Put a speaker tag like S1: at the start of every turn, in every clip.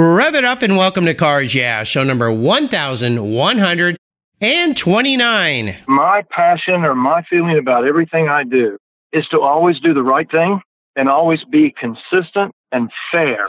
S1: Rev it up and welcome to Cars Yeah, show number 1129.
S2: My passion or my feeling about everything I do is to always do the right thing and always be consistent and fair.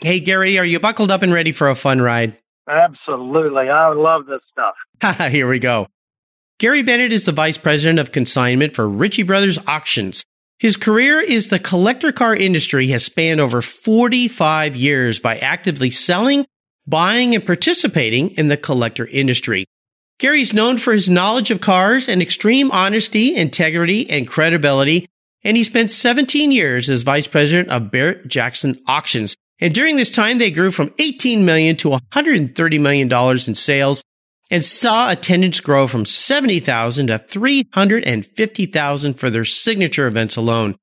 S1: Hey, Gary, are you buckled up and ready for a fun ride?
S2: Absolutely. I love this stuff.
S1: Here we go. Gary Bennett is the vice president of consignment for Ritchie Brothers Auctions. His career is the collector car industry has spanned over 45 years by actively selling, buying, and participating in the collector industry. Gary's known for his knowledge of cars and extreme honesty, integrity, and credibility, and he spent 17 years as vice president of Barrett Jackson Auctions. And during this time, they grew from 18 million to 130 million dollars in sales and saw attendance grow from 70,000 to 350,000 for their signature events alone.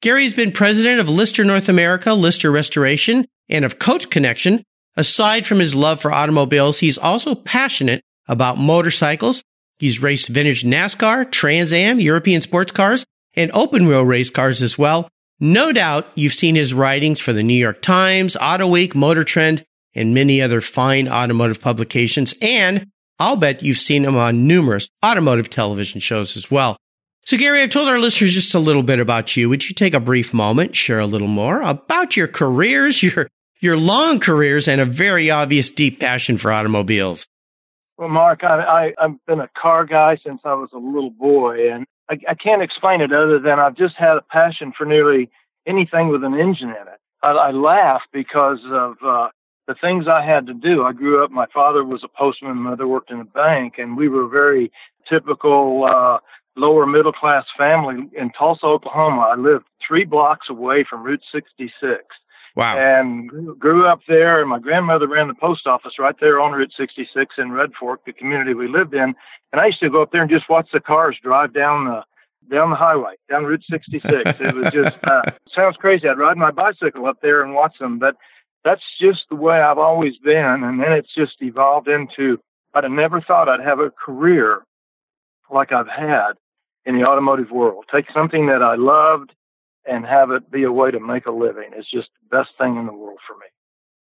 S1: Gary has been president of Lister North America, Lister Restoration, and of Coach Connection. Aside from his love for automobiles, he's also passionate about motorcycles. He's raced vintage NASCAR, Trans Am, European sports cars, and open wheel race cars as well. No doubt you've seen his writings for the New York Times, Auto Week, Motor Trend, and many other fine automotive publications. And I'll bet you've seen him on numerous automotive television shows as well. So Gary, I've told our listeners just a little bit about you. Would you take a brief moment, share a little more about your careers, your, your long careers, and a very obvious deep passion for automobiles?
S2: Well, Mark, I, I, I've been a car guy since I was a little boy, and I, I can't explain it other than I've just had a passion for nearly anything with an engine in it. I, I laugh because of uh, the things I had to do. I grew up, my father was a postman, my mother worked in a bank, and we were a very typical uh, lower middle class family in Tulsa, Oklahoma. I lived three blocks away from Route 66.
S1: Wow.
S2: And grew up there, and my grandmother ran the post office right there on Route 66 in Red Fork, the community we lived in. And I used to go up there and just watch the cars drive down the down the highway, down Route 66. it was just uh, sounds crazy. I'd ride my bicycle up there and watch them, but that's just the way I've always been. And then it's just evolved into I'd never thought I'd have a career like I've had in the automotive world. Take something that I loved and have it be a way to make a living. It's just the best thing in the world for me.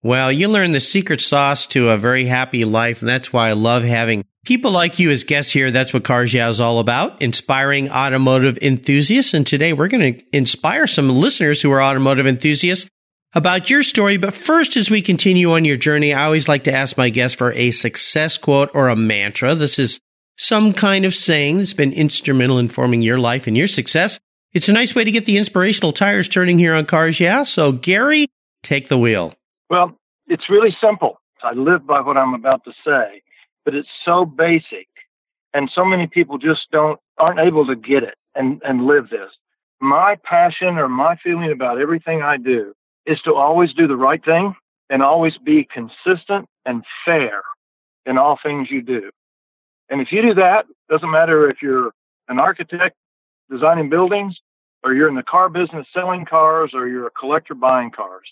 S1: Well, you learn the secret sauce to a very happy life, and that's why I love having people like you as guests here. That's what Cars Yeah is all about, inspiring automotive enthusiasts. And today we're going to inspire some listeners who are automotive enthusiasts about your story. But first, as we continue on your journey, I always like to ask my guests for a success quote or a mantra. This is some kind of saying that's been instrumental in forming your life and your success. It's a nice way to get the inspirational tires turning here on Cars Yeah. So, Gary, take the wheel.
S2: Well, it's really simple. I live by what I'm about to say, but it's so basic, and so many people just don't aren't able to get it and and live this. My passion or my feeling about everything I do is to always do the right thing and always be consistent and fair in all things you do. And if you do that, doesn't matter if you're an architect designing buildings or you're in the car business selling cars or you're a collector buying cars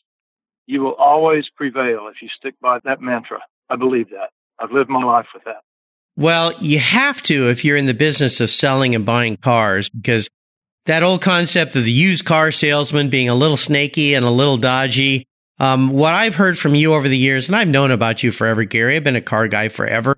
S2: you will always prevail if you stick by that mantra. I believe that. I've lived my life with that.
S1: Well, you have to if you're in the business of selling and buying cars because that old concept of the used car salesman being a little snaky and a little dodgy. Um, what I've heard from you over the years, and I've known about you forever, Gary. I've been a car guy forever.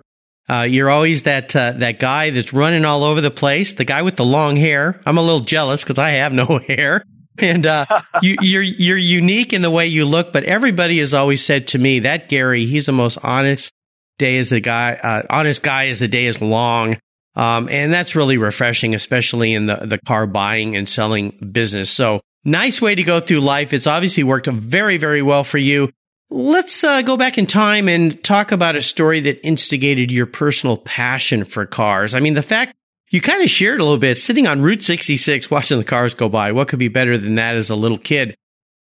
S1: Uh, you're always that uh, that guy that's running all over the place. The guy with the long hair. I'm a little jealous because I have no hair and uh, you, you're you're unique in the way you look. But everybody has always said to me that Gary, he's the most honest day as the guy, uh, honest guy as the day is long. Um, and that's really refreshing, especially in the, the car buying and selling business. So nice way to go through life. It's obviously worked very, very well for you. Let's uh, go back in time and talk about a story that instigated your personal passion for cars. I mean, the fact you kind of shared a little bit sitting on Route 66, watching the cars go by. What could be better than that as a little kid?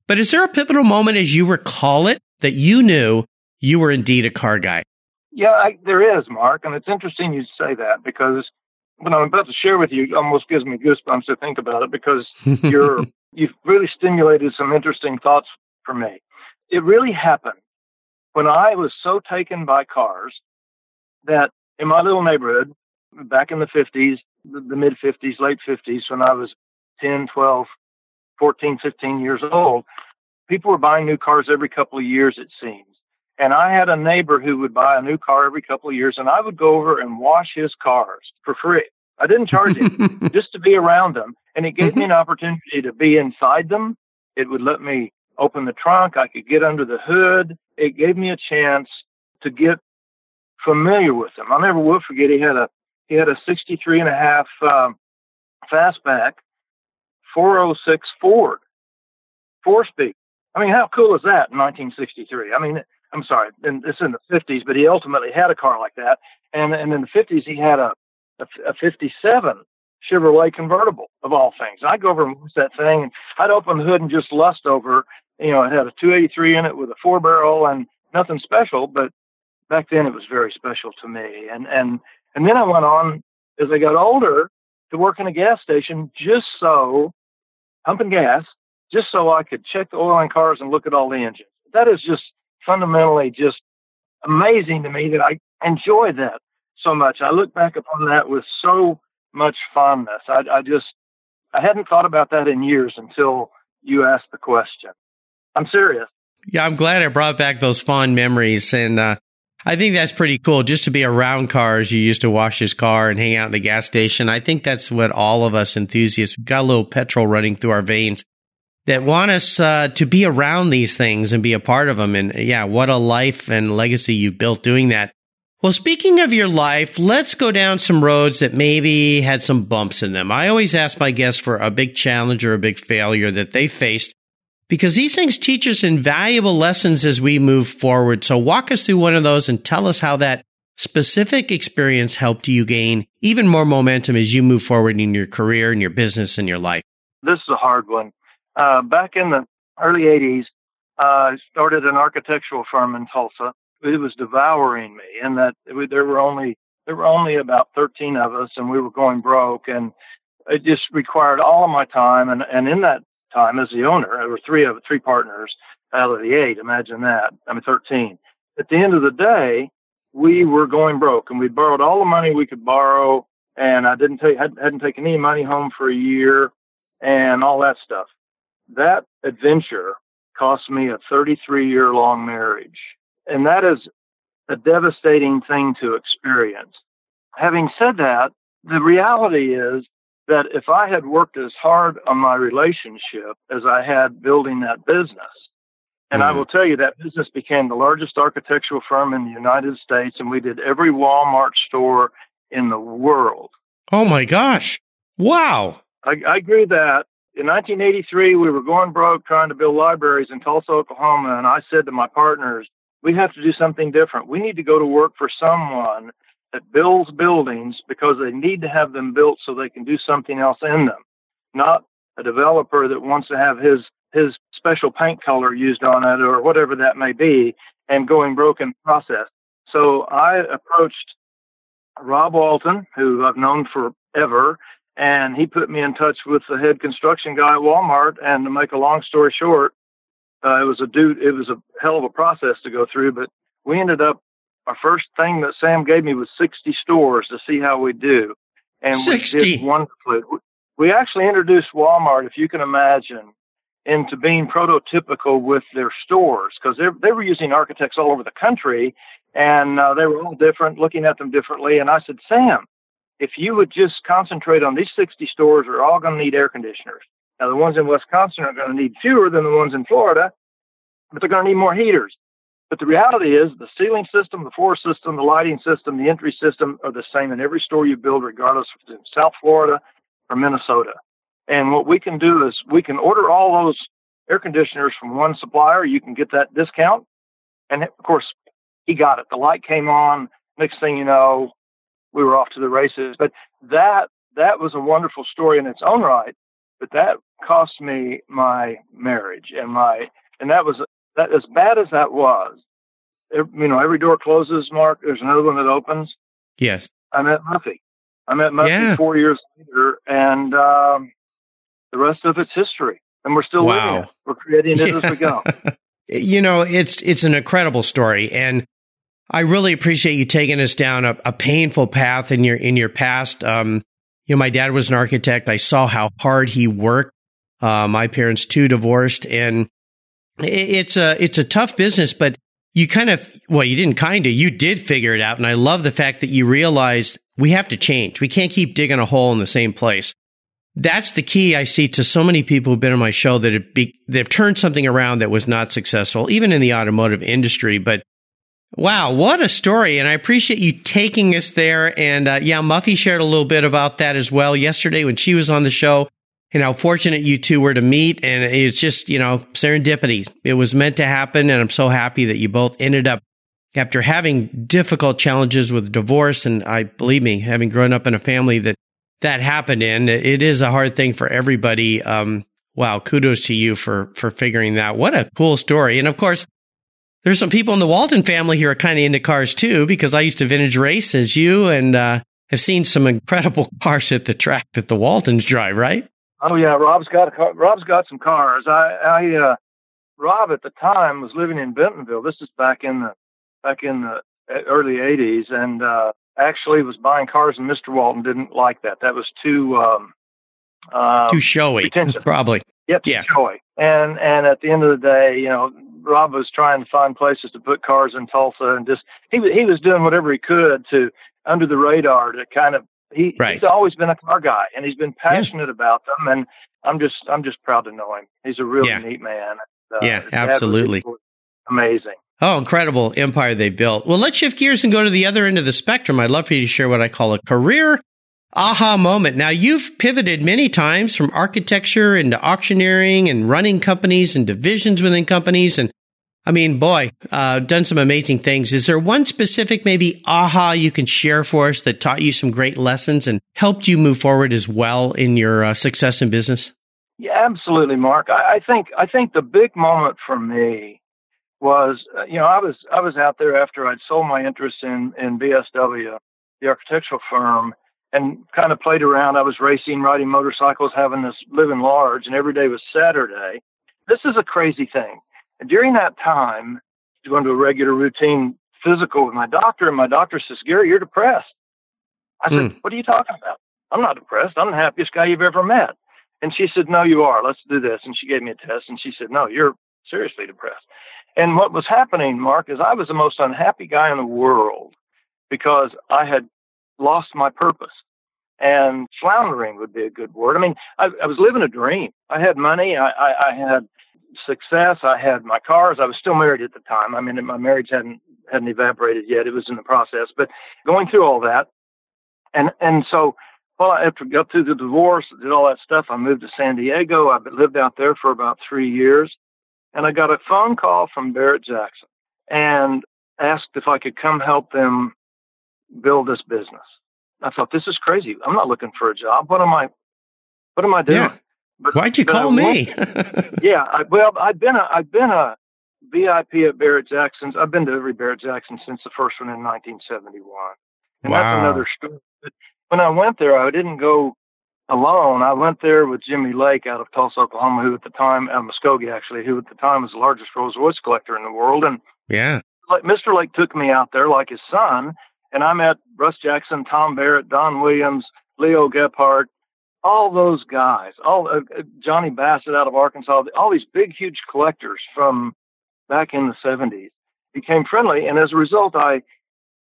S1: But is there a pivotal moment as you recall it that you knew you were indeed a car guy?
S2: Yeah, I, there is, Mark, and it's interesting you say that because what I'm about to share with you almost gives me goosebumps to think about it because you're you've really stimulated some interesting thoughts for me. It really happened when I was so taken by cars that in my little neighborhood back in the 50s, the, the mid 50s, late 50s, when I was 10, 12, 14, 15 years old, people were buying new cars every couple of years, it seems. And I had a neighbor who would buy a new car every couple of years, and I would go over and wash his cars for free. I didn't charge him just to be around them. And it gave me mm-hmm. an opportunity to be inside them. It would let me open the trunk. I could get under the hood. It gave me a chance to get familiar with them. I'll never will forget he had a he had a 63 and a half um, fastback 406 Ford four speed. I mean, how cool is that in 1963? I mean, I'm sorry, and it's in the 50s, but he ultimately had a car like that. And and in the 50s, he had a a, a 57 Chevrolet convertible of all things. I'd go over and watch that thing, and I'd open the hood and just lust over. You know, it had a 283 in it with a four barrel and nothing special, but back then it was very special to me. And and and then I went on as I got older to work in a gas station just so pumping gas, just so I could check the oil in cars and look at all the engines. That is just fundamentally just amazing to me that I enjoy that so much. I look back upon that with so much fondness. I, I just, I hadn't thought about that in years until you asked the question. I'm serious.
S1: Yeah, I'm glad I brought back those fond memories. And uh, I think that's pretty cool just to be around cars. You used to wash his car and hang out in the gas station. I think that's what all of us enthusiasts got a little petrol running through our veins that want us uh, to be around these things and be a part of them. And yeah, what a life and legacy you built doing that. Well, speaking of your life, let's go down some roads that maybe had some bumps in them. I always ask my guests for a big challenge or a big failure that they faced because these things teach us invaluable lessons as we move forward. So walk us through one of those and tell us how that specific experience helped you gain even more momentum as you move forward in your career and your business and your life.
S2: This is a hard one. Uh, back in the early 80s, uh, I started an architectural firm in Tulsa it was devouring me and that there were only there were only about 13 of us and we were going broke and it just required all of my time and and in that time as the owner there were three of three partners out of the eight imagine that i mean 13 at the end of the day we were going broke and we borrowed all the money we could borrow and i didn't take hadn't, hadn't taken any money home for a year and all that stuff that adventure cost me a 33 year long marriage and that is a devastating thing to experience. Having said that, the reality is that if I had worked as hard on my relationship as I had building that business, and mm-hmm. I will tell you that business became the largest architectural firm in the United States, and we did every Walmart store in the world.
S1: Oh my gosh. Wow.
S2: I, I agree that. In 1983, we were going broke trying to build libraries in Tulsa, Oklahoma, and I said to my partners, we have to do something different. We need to go to work for someone that builds buildings because they need to have them built so they can do something else in them, not a developer that wants to have his his special paint color used on it or whatever that may be and going broken process. So I approached Rob Walton, who I've known forever, and he put me in touch with the head construction guy at Walmart. And to make a long story short, uh, it was a dude. It was a hell of a process to go through, but we ended up. Our first thing that Sam gave me was 60 stores to see how we do,
S1: and 60. we did
S2: wonderfully. We actually introduced Walmart, if you can imagine, into being prototypical with their stores because they they were using architects all over the country, and uh, they were all different, looking at them differently. And I said, Sam, if you would just concentrate on these 60 stores, are all going to need air conditioners. Now, the ones in Wisconsin are going to need fewer than the ones in Florida, but they're going to need more heaters. But the reality is the ceiling system, the floor system, the lighting system, the entry system are the same in every store you build, regardless if it's in South Florida or Minnesota. And what we can do is we can order all those air conditioners from one supplier. You can get that discount. And of course, he got it. The light came on. Next thing you know, we were off to the races. But that that was a wonderful story in its own right but that cost me my marriage and my and that was that as bad as that was, you know, every door closes, Mark. There's another one that opens.
S1: Yes.
S2: I met Muffy. I met Muffy
S1: Yeah.
S2: four years later, and um, the rest of it's history. And we're still
S1: Wow.
S2: living it. We're creating it as we go.
S1: you know, it's it's an incredible story, and I really appreciate you taking us down a, a painful path in your in your past. Um, you know, my dad was an architect. I saw how hard he worked. Uh, my parents too divorced, and it, it's a it's a tough business. But you kind of well, you didn't kind of you did figure it out, and I love the fact that you realized we have to change. We can't keep digging a hole in the same place that's the key I see to so many people who've been on my show that have, be, they've turned something around that was not successful, even in the automotive industry. But wow, what a story. And I appreciate you taking us there. And uh, yeah, Muffy shared a little bit about that as well yesterday when she was on the show and how fortunate you two were to meet. And it's just, you know, serendipity. It was meant to happen. And I'm so happy that you both ended up after having difficult challenges with divorce. And I believe me, having grown up in a family that that happened in. It is a hard thing for everybody. Um, wow, kudos to you for for figuring that. What a cool story! And of course, there's some people in the Walton family who are kind of into cars too, because I used to vintage race as you, and uh, have seen some incredible cars at the track that the Waltons drive. Right?
S2: Oh yeah, Rob's got a car. Rob's got some cars. I, I, uh, Rob at the time was living in Bentonville. This is back in the, back in the early '80s, and uh, actually was buying cars, and Mr. Walton didn't like that. That was too, um, um,
S1: Too showy,
S2: pretentious.
S1: probably.
S2: Yep,
S1: Yeah.
S2: joy. And and at the end of the day, you know, Rob was trying to find places to put cars in Tulsa, and just he he was doing whatever he could to under the radar to kind of he
S1: Right.
S2: he's always been a car guy, and he's been passionate about them, and I'm just I'm just proud to know him. He's a really
S1: Yeah.
S2: neat man. Uh,
S1: Yeah,
S2: his dad was
S1: absolutely.
S2: amazing.
S1: Oh, incredible empire they built. Well, let's shift gears and go to the other end of the spectrum. I'd love for you to share what I call a career aha moment. Now, you've pivoted many times from architecture into auctioneering and running companies and divisions within companies. And I mean, boy, uh, done some amazing things. Is there one specific maybe aha you can share for us that taught you some great lessons and helped you move forward as well in your uh, success in business?
S2: Yeah, absolutely, Mark. I, I think I think the big moment for me was, uh, you know, I was I was out there after I'd sold my interest in in BSW, the architectural firm, and kind of played around. I was racing, riding motorcycles, having this living large, and every day was Saturday. This is a crazy thing. And during that time, going to a regular routine physical with my doctor, and my doctor says, "Gary, you're depressed." I said, hmm. "What are you talking about? I'm not depressed. I'm the happiest guy you've ever met." And she said, No, you are. Let's do this. And she gave me a test and she said, No, you're seriously depressed. And what was happening, Mark, is I was the most unhappy guy in the world because I had lost my purpose. And floundering would be a good word. I mean, I, I was living a dream. I had money. I, I, I had success. I had my cars. I was still married at the time. I mean, my marriage hadn't hadn't evaporated yet. It was in the process. But going through all that, and and so well, after I got through the divorce, did all that stuff, I moved to San Diego. I lived out there for about three years, and I got a phone call from Barrett Jackson and asked if I could come help them build this business. I thought this is crazy. I'm not looking for a job. What am I? What am I doing?
S1: Yeah.
S2: But,
S1: Why'd you call me?
S2: yeah, I, well, I've been a I've been a VIP at Barrett Jackson's. I've been to every Barrett Jackson since the first one in 1971, and
S1: Wow.
S2: that's another story. But when I went there, I didn't go alone. I went there with Jimmy Leake out of Tulsa, Oklahoma, who at the time, out of Muskogee actually, who at the time was the largest Rolls Royce collector in the world, and
S1: yeah.
S2: like Mr. Leake took me out there like his son, and I met Russ Jackson, Tom Barrett, Don Williams, Leo Gephardt, all those guys, all uh, uh, Johnny Bassett out of Arkansas, all these big, huge collectors from back in the 70s became friendly, and as a result, I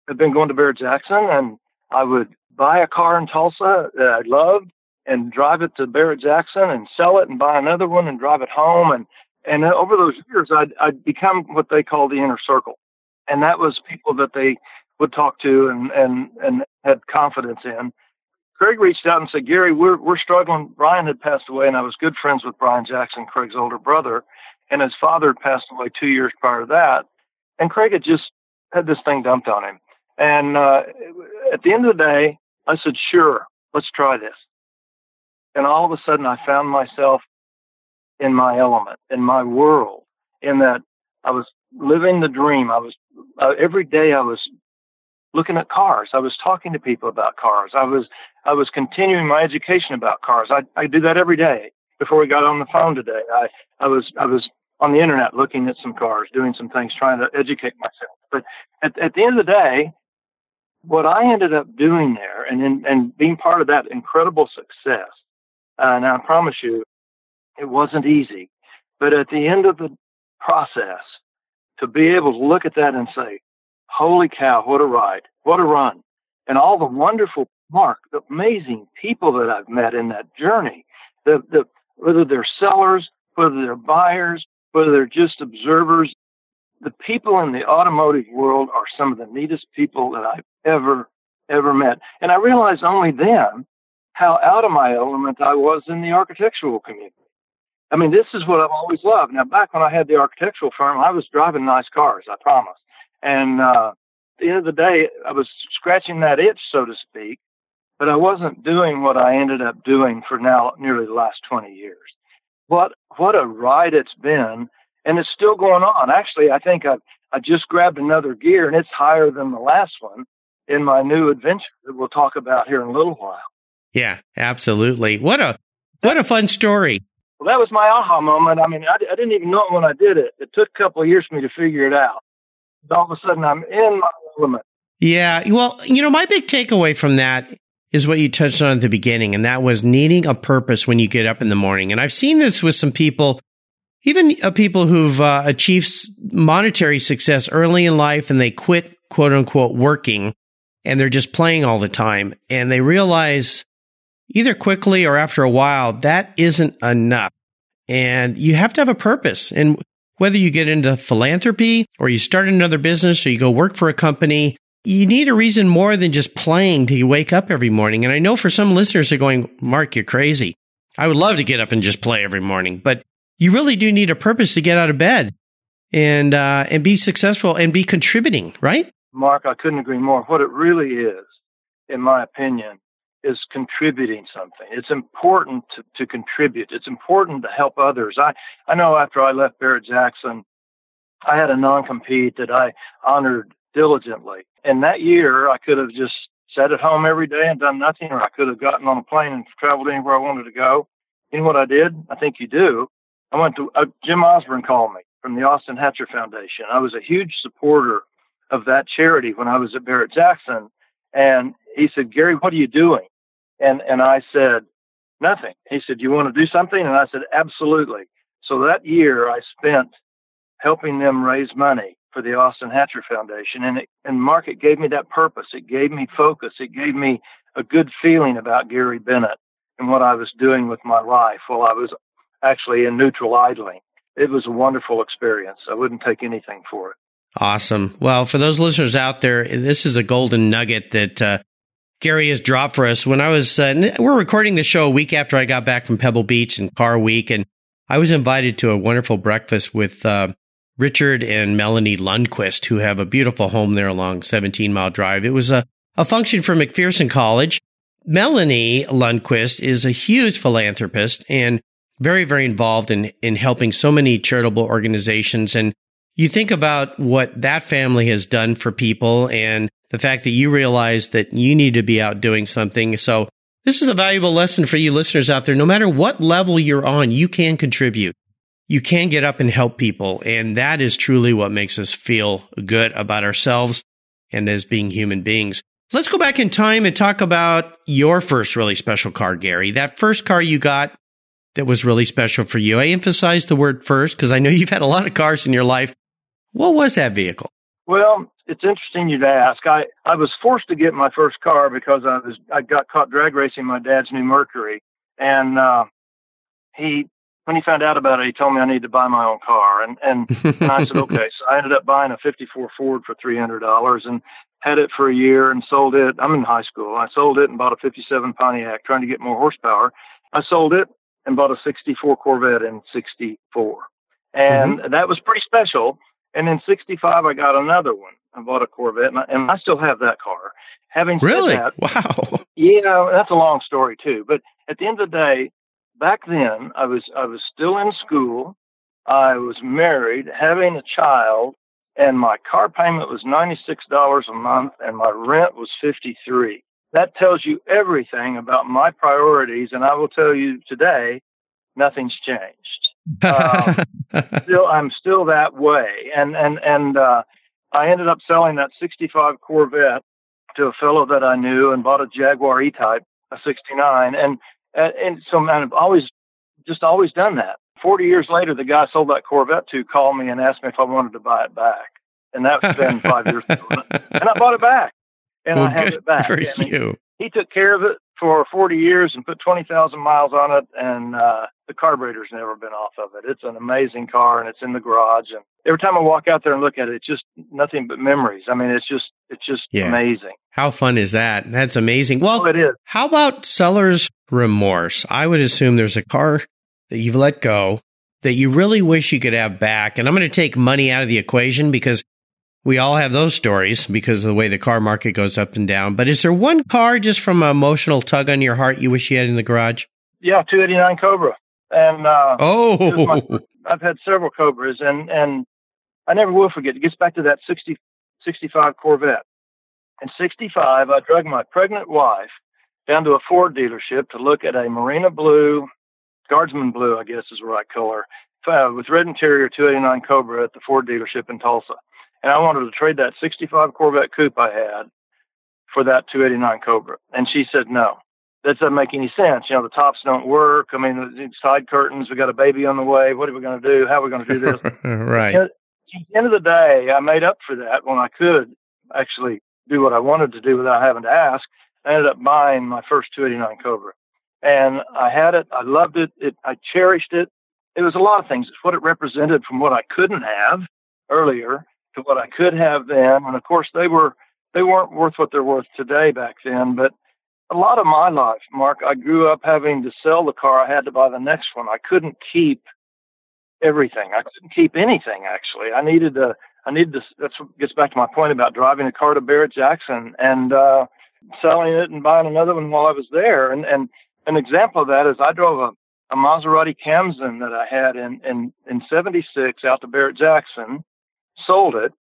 S2: had been going to Barrett Jackson, and I would buy a car in Tulsa that I loved and drive it to Barrett Jackson and sell it and buy another one and drive it home. And and over those years I'd I'd become what they call the inner circle. And that was people that they would talk to and and and had confidence in. Craig reached out and said, "Gary, we're we're struggling. Brian had passed away, and I was good friends with Brian Jackson, Craig's older brother, and his father had passed away two years prior to that. And Craig had just had this thing dumped on him. And uh, at the end of the day, I said, "Sure, let's try this." And all of a sudden, I found myself in my element, in my world, in that I was living the dream. I was uh, every day I was looking at cars. I was talking to people about cars. I was I was continuing my education about cars. I I do that every day. Before we got on the phone today, I I was I was on the internet looking at some cars, doing some things, trying to educate myself. But at, at the end of the day, what I ended up doing there and in, and being part of that incredible success, uh, and I promise you, it wasn't easy. But at the end of the process, to be able to look at that and say, holy cow, what a ride, what a run. And all the wonderful, Mark, the amazing people that I've met in that journey, the, the, whether they're sellers, whether they're buyers, whether they're just observers, the people in the automotive world are some of the neatest people that I've ever, ever met. And I realized only then how out of my element I was in the architectural community. I mean, this is what I've always loved. Now, back when I had the architectural firm, I was driving nice cars, I promise. And uh, at the end of the day, I was scratching that itch, so to speak, but I wasn't doing what I ended up doing for now nearly the last 20 years. What what a ride it's been, and it's still going on. Actually, I think I I just grabbed another gear, and it's higher than the last one in my new adventure that we'll talk about here in a little while.
S1: Yeah, absolutely. What a what a fun story.
S2: Well, that was my aha moment. I mean, I, I didn't even know it when I did it. It took a couple of years for me to figure it out. But all of a sudden, I'm in my element.
S1: Yeah. Well, you know, my big takeaway from that is what you touched on at the beginning, and that was needing a purpose when you get up in the morning. And I've seen this with some people, even uh, people who've uh, achieved monetary success early in life and they quit, quote unquote, working and they're just playing all the time. And they realize either quickly or after a while, that isn't enough. And you have to have a purpose. And whether you get into philanthropy or you start another business or you go work for a company, you need a reason more than just playing to wake up every morning. And I know for some listeners are going, Mark, you're crazy. I would love to get up and just play every morning, but you really do need a purpose to get out of bed and, uh, and be successful and be contributing, right?
S2: Mark, I couldn't agree more. What it really is, in my opinion, is contributing something. It's important to, to contribute. It's important to help others. I, I know after I left Barrett Jackson, I had a non compete that I honored diligently. And that year, I could have just sat at home every day and done nothing, or I could have gotten on a plane and traveled anywhere I wanted to go. You know what I did? I think you do. I went to uh, Jim Osborne called me from the Austin Hatcher Foundation. I was a huge supporter of that charity when I was at Barrett Jackson, and he said, "Gary, what are you doing?" And, and I said, nothing. He said, you want to do something? And I said, absolutely. So that year I spent helping them raise money for the Austin Hatcher Foundation. And, it, and Mark, it gave me that purpose. It gave me focus. It gave me a good feeling about Gary Bennett and what I was doing with my life while I was actually in neutral idling. It was a wonderful experience. I wouldn't take anything for it.
S1: Awesome. Well, for those listeners out there, this is a golden nugget that uh, Gary has dropped for us. When I was, uh, we're recording the show a week after I got back from Pebble Beach and Car Week, and I was invited to a wonderful breakfast with uh, Richard and Melanie Lundquist, who have a beautiful home there along 17 Mile Drive. It was a, a function for McPherson College. Melanie Lundquist is a huge philanthropist and very, very involved in, in helping so many charitable organizations. And you think about what that family has done for people and the fact that you realize that you need to be out doing something. So this is a valuable lesson for you listeners out there. No matter what level you're on, you can contribute. You can get up and help people. And that is truly what makes us feel good about ourselves and as being human beings. Let's go back in time and talk about your first really special car, Gary. That first car you got that was really special for you. I emphasize the word first because I know you've had a lot of cars in your life. What was that vehicle?
S2: Well, it's interesting you'd ask. I, I was forced to get my first car because I was I got caught drag racing my dad's new Mercury, and uh, he when he found out about it, he told me I needed to buy my own car, and and, and I said okay. So I ended up buying a '54 Ford for three hundred dollars and had it for a year and sold it. I'm in high school. I sold it and bought a '57 Pontiac, trying to get more horsepower. I sold it and bought a '64 Corvette in '64, and mm-hmm. that was pretty special and in 65, I got another one. I bought a Corvette and I, and I still have that car. Having said
S1: really?
S2: that,
S1: wow.
S2: Yeah, that's a long story too. But at the end of the day, back then I was, I was still in school. I was married, having a child, and my car payment was $96 a month and my rent was 53. That tells you everything about my priorities and I will tell you today nothing's changed. Um, still I'm still that way and and and uh I ended up selling that 65 Corvette to a fellow that I knew and bought a Jaguar E-Type, a 69 and and so I've always just always done that. 40 years later, the guy I sold that Corvette to called me and asked me if I wanted to buy it back. And that's been five years ago. And I bought it back. And
S1: well,
S2: I have it back.
S1: For
S2: and
S1: you.
S2: He, he took care of it for 40 years and put 20,000 miles on it. And uh, the carburetor's never been off of it. It's an amazing car and it's in the garage. And every time I walk out there and look at it, it's just nothing but memories. I mean, it's just, it's just
S1: Yeah.
S2: amazing.
S1: How fun is that? That's amazing. Well,
S2: Oh, it is.
S1: How about seller's remorse? I would assume there's a car that you've let go that you really wish you could have back. And I'm going to take money out of the equation because we all have those stories because of the way the car market goes up and down. But is there one car just from an emotional tug on your heart you wish you had in the garage?
S2: Yeah, 289 Cobra. And, uh,
S1: Oh,
S2: I've had several Cobras, and and I never will forget. It gets back to that 60, 65 Corvette. In 65, I drug my pregnant wife down to a Ford dealership to look at a Marina Blue, Guardsman Blue, I guess is the right color, uh, with red interior 289 Cobra at the Ford dealership in Tulsa. And I wanted to trade that 65 Corvette coupe I had for that 289 Cobra. And she said no that doesn't make any sense. You know, the tops don't work. I mean, the side curtains, we got a baby on the way. What are we going to do? How are we going to do this?
S1: right.
S2: At the end of the day, I made up for that when I could actually do what I wanted to do without having to ask. I ended up buying my first 289 Cobra. And I had it. I loved it. it. I cherished it. It was a lot of things. It's what it represented from what I couldn't have earlier to what I could have then. And of course, they were they weren't worth what they're worth today back then. But a lot of my life, Mark, I grew up having to sell the car. I had to buy the next one. I couldn't keep everything. I couldn't keep anything actually. I needed to. I needed to. That's what gets back to my point about driving a car to Barrett Jackson and uh, selling it and buying another one while I was there. And and an example of that is I drove a, a Maserati Khamsin that I had in in in '76 out to Barrett Jackson, sold it,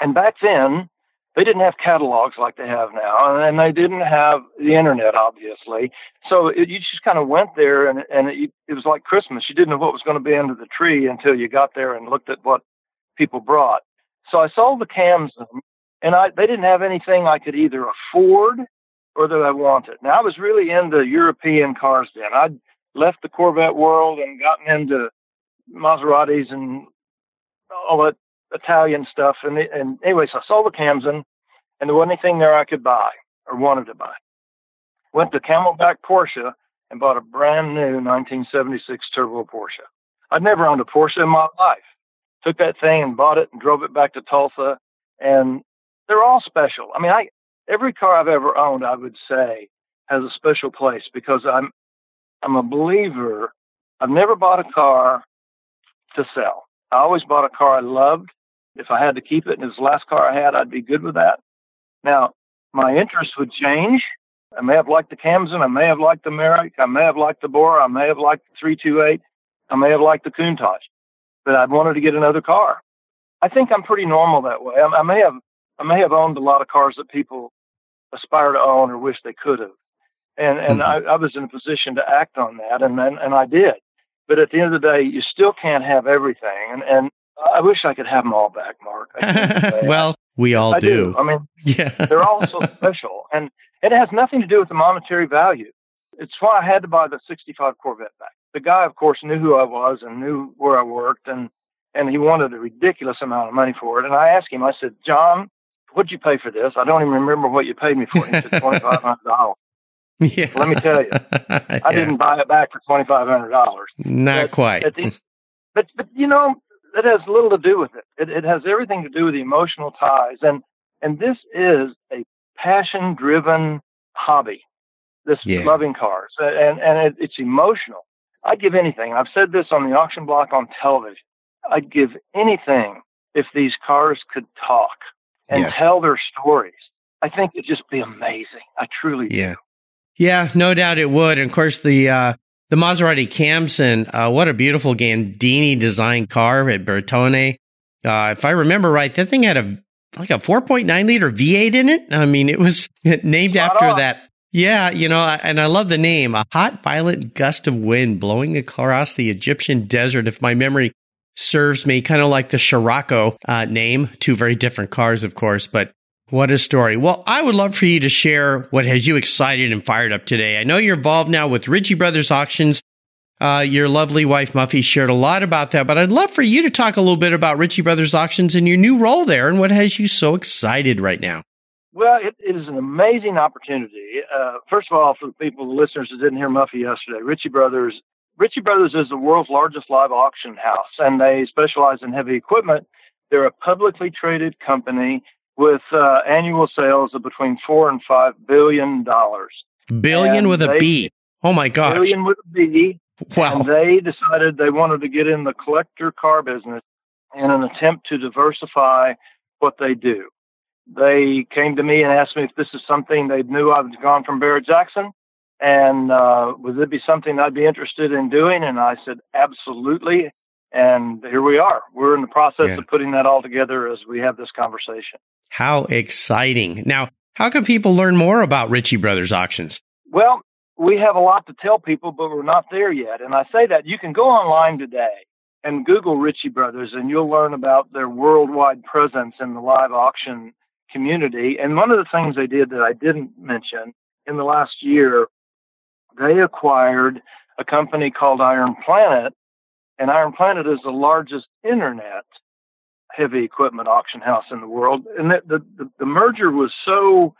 S2: and back then they didn't have catalogs like they have now, and they didn't have the internet, obviously. So it, you just kind of went there, and and it, it was like Christmas. You didn't know what was going to be under the tree until you got there and looked at what people brought. So I sold the Khamsin, and I they didn't have anything I could either afford or that I wanted. Now I was really into European cars then. I'd left the Corvette world and gotten into Maseratis and all that Italian stuff. And, and anyways, I sold the Khamsin, and there wasn't anything there I could buy or wanted to buy. Went to Camelback Porsche and bought a brand new 1976 turbo Porsche. I'd never owned a Porsche in my life. Took that thing and bought it and drove it back to Tulsa, and they're all special. I mean, I every car I've ever owned, I would say, has a special place because I'm I'm a believer. I've never bought a car to sell. I always bought a car I loved. If I had to keep it and it was the last car I had, I'd be good with that. Now, my interests would change. I may have liked the Khamsin. I may have liked the Merak. I may have liked the Bora. I may have liked the 328. I may have liked the Countach. But I'd wanted to get another car. I think I'm pretty normal that way. I, I may have I may have owned a lot of cars that people aspire to own or wish they could have. And and
S1: Mhm.
S2: I, I was in a position to act on that and, and and I did. But at the end of the day, you still can't have everything. And and I wish I could have them all back, Mark.
S1: Well, we all
S2: I
S1: do.
S2: I mean,
S1: Yeah.
S2: they're all so special, and it has nothing to do with the monetary value. It's why I had to buy the '65 Corvette back. The guy, of course, knew who I was and knew where I worked, and and he wanted a ridiculous amount of money for it. And I asked him, I said, John, what'd you pay for this? I don't even remember what you paid me for it. He said twenty five hundred dollars.
S1: yeah.
S2: Let me tell you, I
S1: Yeah.
S2: didn't buy it back for twenty five hundred dollars.
S1: Not
S2: But
S1: quite.
S2: the- but but you know it has little to do with it. it. It has everything to do with the emotional ties, and and this is a passion driven hobby. This
S1: Yeah.
S2: loving cars, and and it, it's emotional. I'd give anything. I've said this on the auction block on television. I'd give anything if these cars could talk and
S1: Yes.
S2: tell their stories. I think it'd just be amazing. I truly do.
S1: Yeah. Yeah, no doubt it would. And of course, the uh, the Maserati Khamsin, uh, what a beautiful Gandini design car at Bertone. Uh, if I remember right, that thing had a like a 4.9 liter V8 in it. I mean, it was named after
S2: on.
S1: that. Yeah, you know, and I love the name. A hot, violent gust of wind blowing across the Egyptian desert. If my memory serves me, kind of like the Scirocco uh, name. Two very different cars, of course, but what a story. Well, I would love for you to share what has you excited and fired up today. I know you're involved now with Ritchie Brothers Auctions. Uh, your lovely wife Muffy shared a lot about that, but I'd love for you to talk a little bit about Ritchie Brothers Auctions and your new role there and what has you so excited right now.
S2: Well, it, it is an amazing opportunity. Uh, first of all, for the people, the listeners that didn't hear Muffy yesterday, Ritchie Brothers. Ritchie Brothers is the world's largest live auction house, and they specialize in heavy equipment. They're a publicly traded company with uh, annual sales of between four and five billion dollars.
S1: Billion
S2: And
S1: with a
S2: they-
S1: B. Oh my gosh!
S2: Billion with a B.
S1: Wow.
S2: And they decided they wanted to get in the collector car business in an attempt to diversify what they do. They came to me and asked me if this is something they knew I was gone from Barrett Jackson and uh, would it be something I'd be interested in doing? And I said, absolutely. And here we are. We're in the process
S1: Yeah.
S2: of putting that all together as we have this conversation.
S1: How exciting! Now, how can people learn more about Ritchie Brothers Auctions?
S2: Well, we have a lot to tell people, but we're not there yet. And I say that you can go online today and Google Ritchie Brothers, and you'll learn about their worldwide presence in the live auction community. And one of the things they did that I didn't mention in the last year, they acquired a company called Iron Planet, and Iron Planet is the largest internet heavy equipment auction house in the world. And the, the, the, merger was so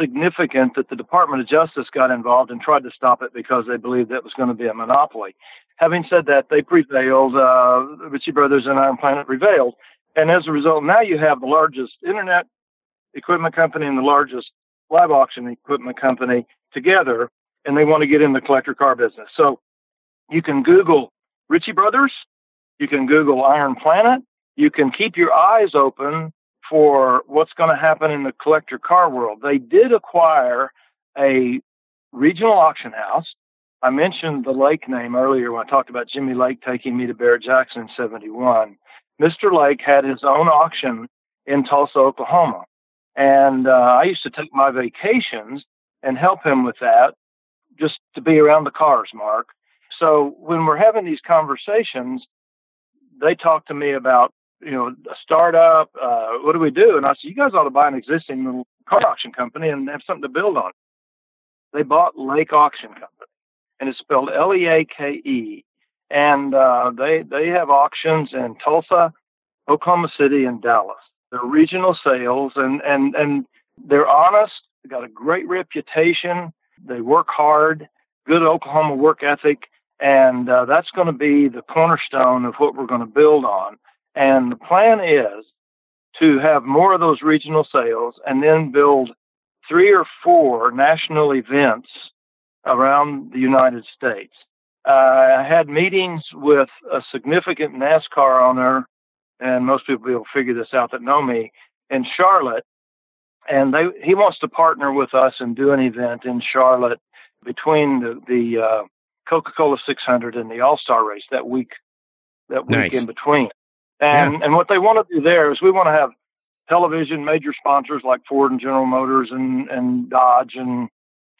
S2: significant that the Department of Justice got involved and tried to stop it because they believed that was going to be a monopoly. Having said that, they prevailed. Uh, Ritchie Brothers and Iron Planet prevailed, and as a result, now you have the largest internet equipment company and the largest live auction equipment company together, and they want to get in the collector car business. So you can Google Ritchie Brothers, you can Google Iron Planet, you can keep your eyes open for what's going to happen in the collector car world. They did acquire a regional auction house. I mentioned the Leake name earlier when I talked about Jimmy Leake taking me to Barrett Jackson in 71. Mr. Leake had his own auction in Tulsa, Oklahoma. And uh, I used to take my vacations and help him with that just to be around the cars, Mark. So when we're having these conversations, they talk to me about you know, a startup. Uh, what do we do? And I said, you guys ought to buy an existing car auction company and have something to build on. They bought Leake Auction Company, and it's spelled L-E-A-K-E. And uh, they they have auctions in Tulsa, Oklahoma City, and Dallas. They're regional sales, and and and they're honest. They got a great reputation. They work hard, good Oklahoma work ethic, and uh, that's going to be the cornerstone of what we're going to build on. And the plan is to have more of those regional sales and then build three or four national events around the United States. Uh, I had meetings with a significant NASCAR owner, and most people will figure this out that know me, in Charlotte. And they, he wants to partner with us and do an event in Charlotte between the, the uh, Coca-Cola 600 and the All-Star race that week, that week
S1: Nice.
S2: in between. And and what they want to do there is we want to have television major sponsors like Ford and General Motors and and Dodge and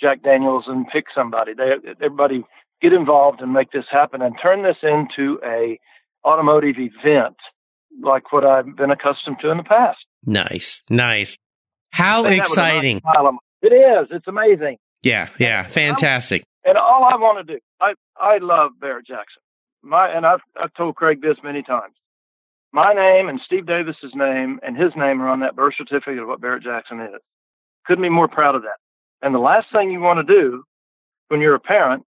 S2: Jack Daniels and pick somebody. They everybody get involved and make this happen and turn this into a automotive event like what I've been accustomed to in the past.
S1: Nice, nice. How
S2: Say that with a nice
S1: exciting!
S2: smile on my- It is. It's amazing.
S1: Yeah, yeah, fantastic.
S2: And all I want to do, I I love Barrett Jackson. My and I've I've told Craig this many times. My name and Steve Davis's name and his name are on that birth certificate of what Barrett Jackson is. Couldn't be more proud of that. And the last thing you want to do when you're a parent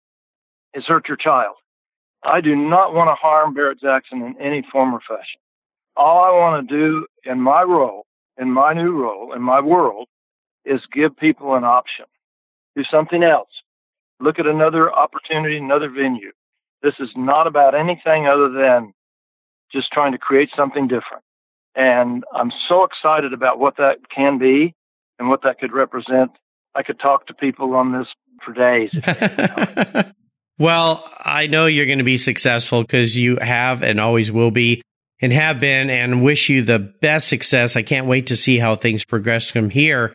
S2: is hurt your child. I do not want to harm Barrett Jackson in any form or fashion. All I want to do in my role, in my new role, in my world, is give people an option. Do something else look at another opportunity, another venue. This is not about anything other than just trying to create something different. And I'm so excited about what that can be and what that could represent. I could talk to people on this for days.
S1: Well, I know you're going to be successful because you have and always will be and have been and wish you the best success. I can't wait to see how things progress from here.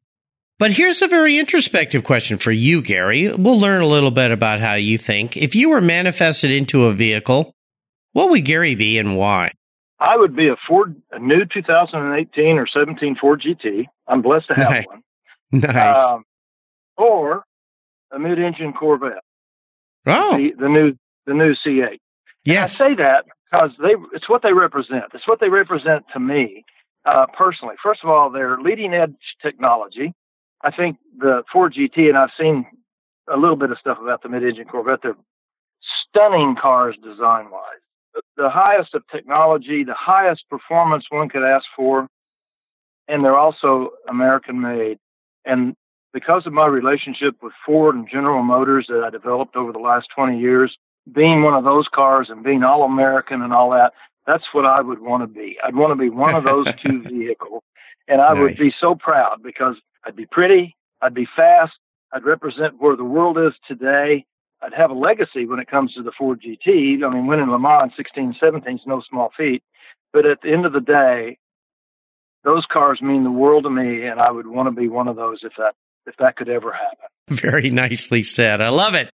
S1: But here's a very introspective question for you, Gary. We'll learn a little bit about how you think. If you were manifested into a vehicle, what would Gary be and why?
S2: I would be a Ford, a new 2018 or 17 Ford GT. I'm blessed to have
S1: Nice.
S2: one.
S1: Nice.
S2: Um, or a mid-engine Corvette,
S1: oh,
S2: the, the new the new C8.
S1: yes.
S2: I say that because they it's what they represent. It's what they represent to me uh, personally. First of all, they're leading edge technology. I think the Ford GT, and I've seen a little bit of stuff about the mid-engine Corvette. They're stunning cars design-wise. The, highest of technology, the highest performance one could ask for, and they're also American-made. And because of my relationship with Ford and General Motors that I developed over the last 20 years, being one of those cars and being all American and all that, that's what I would want to be. I'd want to be one of those two vehicles. And I would be so proud because I'd be pretty, I'd be fast, I'd represent where the world is today. I'd have a legacy when it comes to the Ford GT. I mean, winning Le Mans 16, 17 is no small feat. But at the end of the day, those cars mean the world to me, and I would want to be one of those if that if that could ever happen.
S1: Very nicely said. I love it.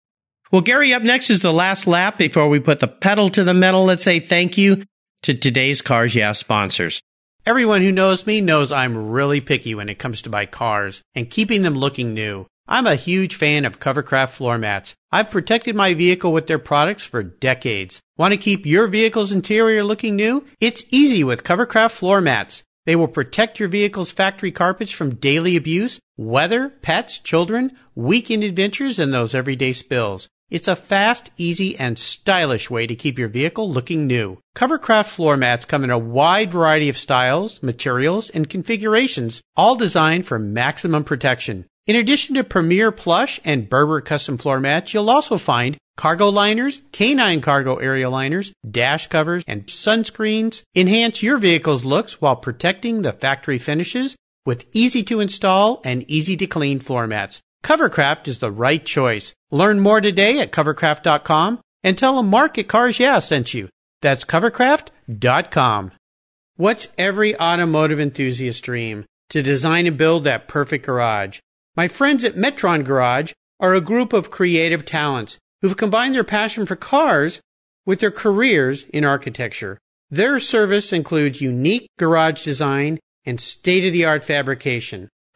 S1: Well, Gary, up next is the last lap before we put the pedal to the metal. Let's say thank you to today's Cars Yeah sponsors.
S3: Everyone who knows me knows I'm really picky when it comes to my cars and keeping them looking new. I'm a huge fan of Covercraft floor mats. I've protected my vehicle with their products for decades. Want to keep your vehicle's interior looking new? It's easy with Covercraft floor mats. They will protect your vehicle's factory carpets from daily abuse, weather, pets, children, weekend adventures, and those everyday spills. It's a fast, easy, and stylish way to keep your vehicle looking new. Covercraft floor mats come in a wide variety of styles, materials, and configurations, all designed for maximum protection. In addition to Premier Plush and Berber custom floor mats, you'll also find cargo liners, canine cargo area liners, dash covers, and sunscreens. Enhance your vehicle's looks while protecting the factory finishes with easy to install and easy to clean floor mats. Covercraft is the right choice. Learn more today at covercraft.com and tell them Market Cars Yeah sent you. That's covercraft.com. What's every automotive enthusiast dream? To design and build that perfect garage. My friends at Metron Garage are a group of creative talents who've combined their passion for cars with their careers in architecture. Their service includes unique garage design and state of the art fabrication.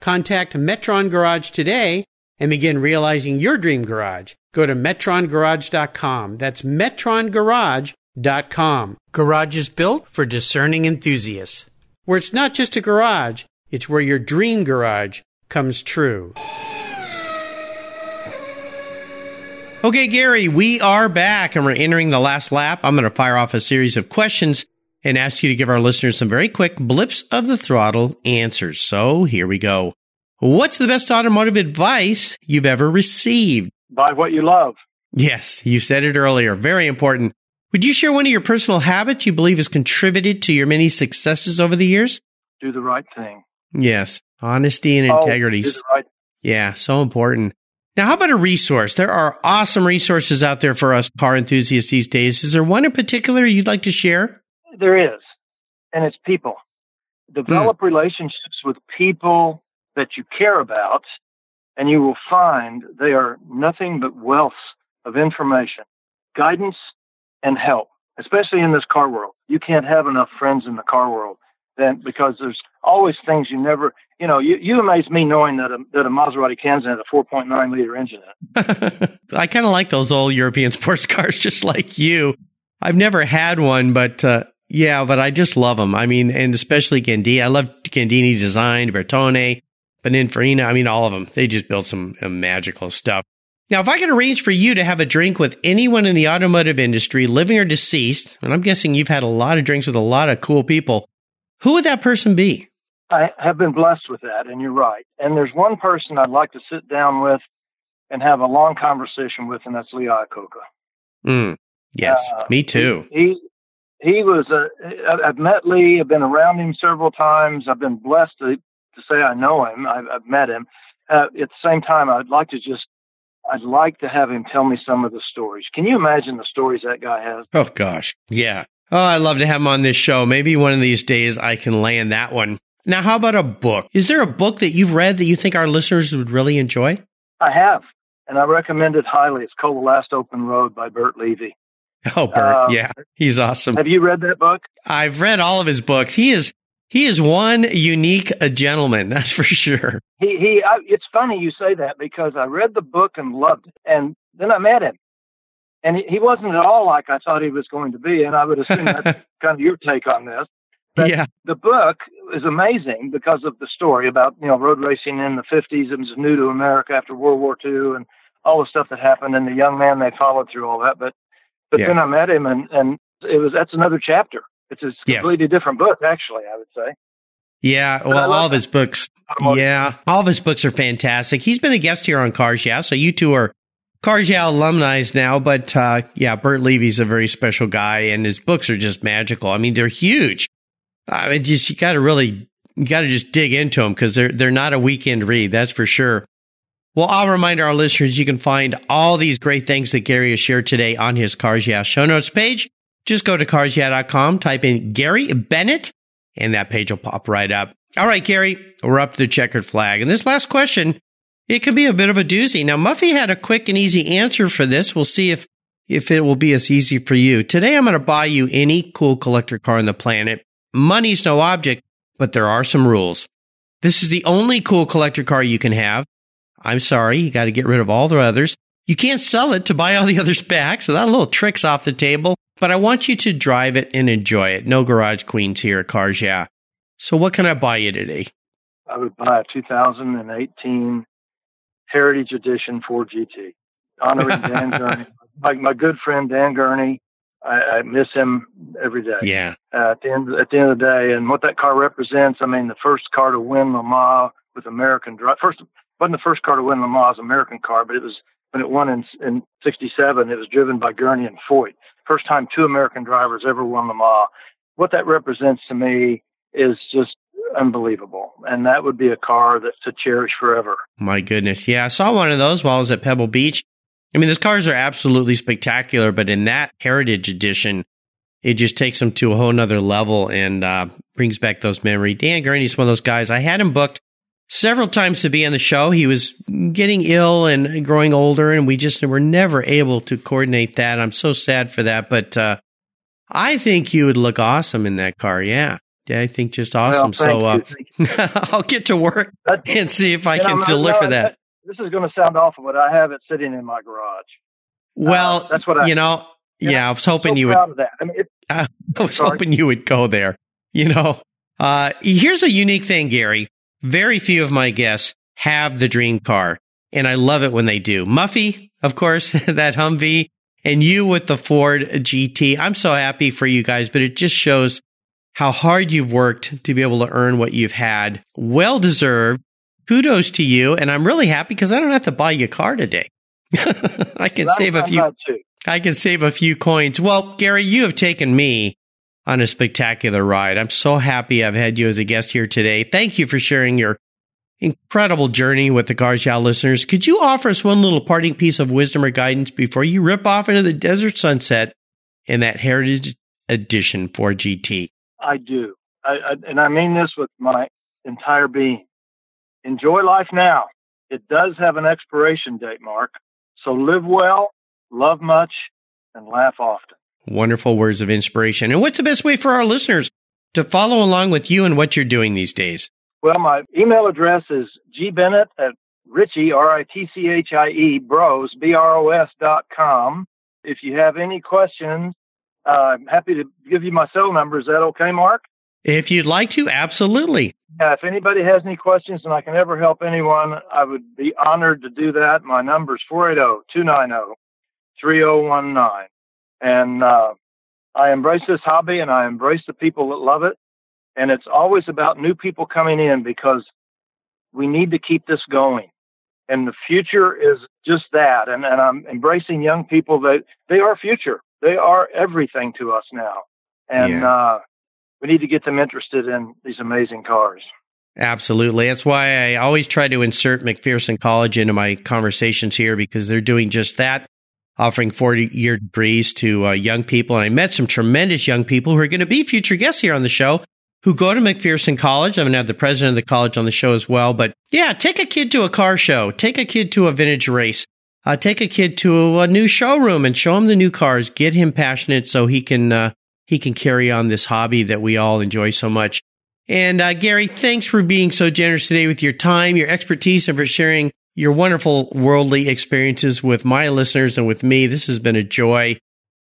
S3: Contact Metron Garage today and begin realizing your dream garage. Go to metrongarage.com. That's metrongarage.com. Garage is built for discerning enthusiasts. Where it's not just a garage, it's where your dream garage comes true.
S1: Okay, Gary, we are back and we're entering the last lap. I'm going to fire off a series of questions and ask you to give our listeners some very quick blips of the throttle answers. So here we go. What's the best automotive advice you've ever received?
S2: Buy what you love.
S1: Yes, you said it earlier. Very important. Would you share one of your personal habits you believe has contributed to your many successes over the years?
S2: Do the right thing.
S1: Yes, honesty and
S2: Oh,
S1: integrity.
S2: right.
S1: Yeah, so important. Now, how about a resource? There are awesome resources out there for us car enthusiasts these days. Is there one in particular you'd like to share?
S2: There is, and it's people. Develop relationships with people that you care about, and you will find they are nothing but wealths of information, guidance, and help. Especially in this car world, you can't have enough friends in the car world. Then, because there's always things you never, you know, you, you amaze me knowing that a, that a Maserati Khamsin had a 4.9 liter engine in it.
S1: I kind of like those old European sports cars, just like you. I've never had one, but uh, yeah, but I just love them. I mean, and especially Gandini. I love Gandini design, Bertone, Pininfarina. I mean, all of them. They just built some uh, magical stuff. Now, if I could arrange for you to have a drink with anyone in the automotive industry, living or deceased, and I'm guessing you've had a lot of drinks with a lot of cool people, who would that person be?
S2: I have been blessed with that, and you're right. And there's one person I'd like to sit down with and have a long conversation with, and that's Lee Iacocca.
S1: Mm, yes, uh, me too.
S2: He he was a. I've met Lee. I've been around him several times. I've been blessed to to say I know him. I've, I've met him. Uh, at the same time, I'd like to just I'd like to have him tell me some of the stories. Can you imagine the stories that guy has?
S1: Oh gosh, yeah. Oh, I'd love to have him on this show. Maybe one of these days I can land that one. Now, how about a book? Is there a book that you've read that you think our listeners would really enjoy?
S2: I have, and I recommend it highly. It's called The Last Open Road by Burt Levy.
S1: Oh, Burt, uh, yeah, he's awesome.
S2: Have you read that book?
S1: I've read all of his books. He is he is one unique a gentleman, that's for sure.
S2: He he. I, it's funny you say that because I read the book and loved it, and then I met him, and he, he wasn't at all like I thought he was going to be. And I would assume that's kind of your take on this. But
S1: yeah.
S2: The book is amazing because of the story about you know road racing in the 50s. It was new to America after World War II, and all the stuff that happened, and the young man they followed through all that. But but yeah. then I met him, and and it was that's another chapter it's a completely yes. different book, actually. I would say.
S1: Yeah, well, all of his books. Yeah, all of his books are fantastic. He's been a guest here on Cars Yeah, so you two are Cars Yeah alumni now. But uh, yeah, Burt Levy's a very special guy, and his books are just magical. I mean, they're huge. I mean, just you got to really, you got to just dig into them because they're they're not a weekend read. That's for sure. Well, I'll remind our listeners you can find all these great things that Gary has shared today on his Cars Yeah show notes page. Just go to carsyeah.com, type in Gary Bennett, and that page will pop right up. All right, Gary, we're up to the checkered flag. And this last question, it can be a bit of a doozy. Now, Muffy had a quick and easy answer for this. We'll see if, if it will be as easy for you. Today, I'm going to buy you any cool collector car on the planet. Money's no object, but there are some rules. This is the only cool collector car you can have. I'm sorry, you got to get rid of all the others. You can't sell it to buy all the others back, so that little trick's off the table but I want you to drive it and enjoy it. No garage queens here at Cars Yeah. So what can I buy you today?
S2: I would buy a 2018 Heritage Edition Ford GT, honoring Dan Gurney. My, my good friend Dan Gurney. I, I miss him every day.
S1: Yeah.
S2: Uh, at the end at the end of the day, and what that car represents. I mean, the first car to win Le Mans with American drive. First wasn't the first car to win Le Mans American car, but it was when it won in in '67. It was driven by Gurney and Foyt first time two American drivers ever won Le Mans. What that represents to me is just unbelievable. And that would be a car that's to cherish forever.
S1: My goodness. Yeah, I saw one of those while I was at Pebble Beach. I mean, those cars are absolutely spectacular, but in that Heritage Edition, it just takes them to a whole nother level and uh, brings back those memories. Dan Gurney's one of those guys. I had him booked several times to be on the show. He was getting ill and growing older, and we just were never able to coordinate that. I'm so sad for that, but uh, I think you would look awesome in that car. Yeah. I think just awesome.
S2: Well,
S1: so uh, I'll get to work and see if I can deliver that. that.
S2: This is going to sound awful, but I have it sitting in my garage.
S1: Well, uh, that's what I, you know. Yeah, I was hoping
S2: so
S1: you
S2: would.
S1: I, mean, it, I was sorry. hoping you would go there. You know, uh, here's a unique thing, Gary. Very few of my guests have the dream car, and I love it when they do. Muffy, of course, that Humvee, and you with the Ford GT. I'm so happy for you guys, but it just shows how hard you've worked to be able to earn what you've had. Well deserved. Kudos to you. And I'm really happy because I don't have to buy you a car today. I can save a few. I can save a few coins. Well, Gary, you have taken me on a spectacular ride. I'm so happy I've had you as a guest here today. Thank you for sharing your incredible journey with the Cars Yeah listeners. Could you offer us one little parting piece of wisdom or guidance before you rip off into the desert sunset in that Heritage Edition Ford GT?
S2: I do. I, I, and I mean this with my entire being. Enjoy life now. It does have an expiration date, Mark. So live well, love much, and laugh often.
S1: Wonderful words of inspiration. And what's the best way for our listeners to follow along with you and what you're doing these days?
S2: Well, my email address is gbennett at ritchie, R-I-T-C-H-I-E, bros, B-R-O-S dot com. If you have any questions, uh, I'm happy to give you my cell number. Is that okay, Mark?
S1: If you'd like to, absolutely.
S2: Yeah, if anybody has any questions and I can ever help anyone, I would be honored to do that. My number is 480 290 3019. And uh, I embrace this hobby and I embrace the people that love it. And it's always about new people coming in because we need to keep this going. And the future is just that. And, and I'm embracing young people that they are future. They are everything to us now. And yeah. uh, we need to get them interested in these amazing cars.
S1: Absolutely. That's why I always try to insert McPherson College into my conversations here because they're doing just that, offering 40 year degrees to uh, young people. And I met some tremendous young people who are going to be future guests here on the show who go to McPherson College. I'm going to have the president of the college on the show as well. But yeah, take a kid to a car show, take a kid to a vintage race, uh, take a kid to a new showroom and show him the new cars. Get him passionate so he can uh, he can carry on this hobby that we all enjoy so much. And uh, Gary, thanks for being so generous today with your time, your expertise, and for sharing your wonderful worldly experiences with my listeners and with me. This has been a joy.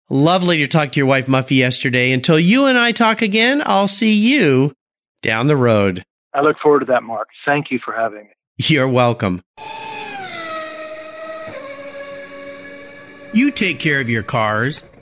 S1: Lovely to talk to your wife Muffy yesterday. Until you and I talk again, I'll see you down the road.
S2: I look forward to that, Mark. Thank you for having me.
S1: You're welcome. You take care of your cars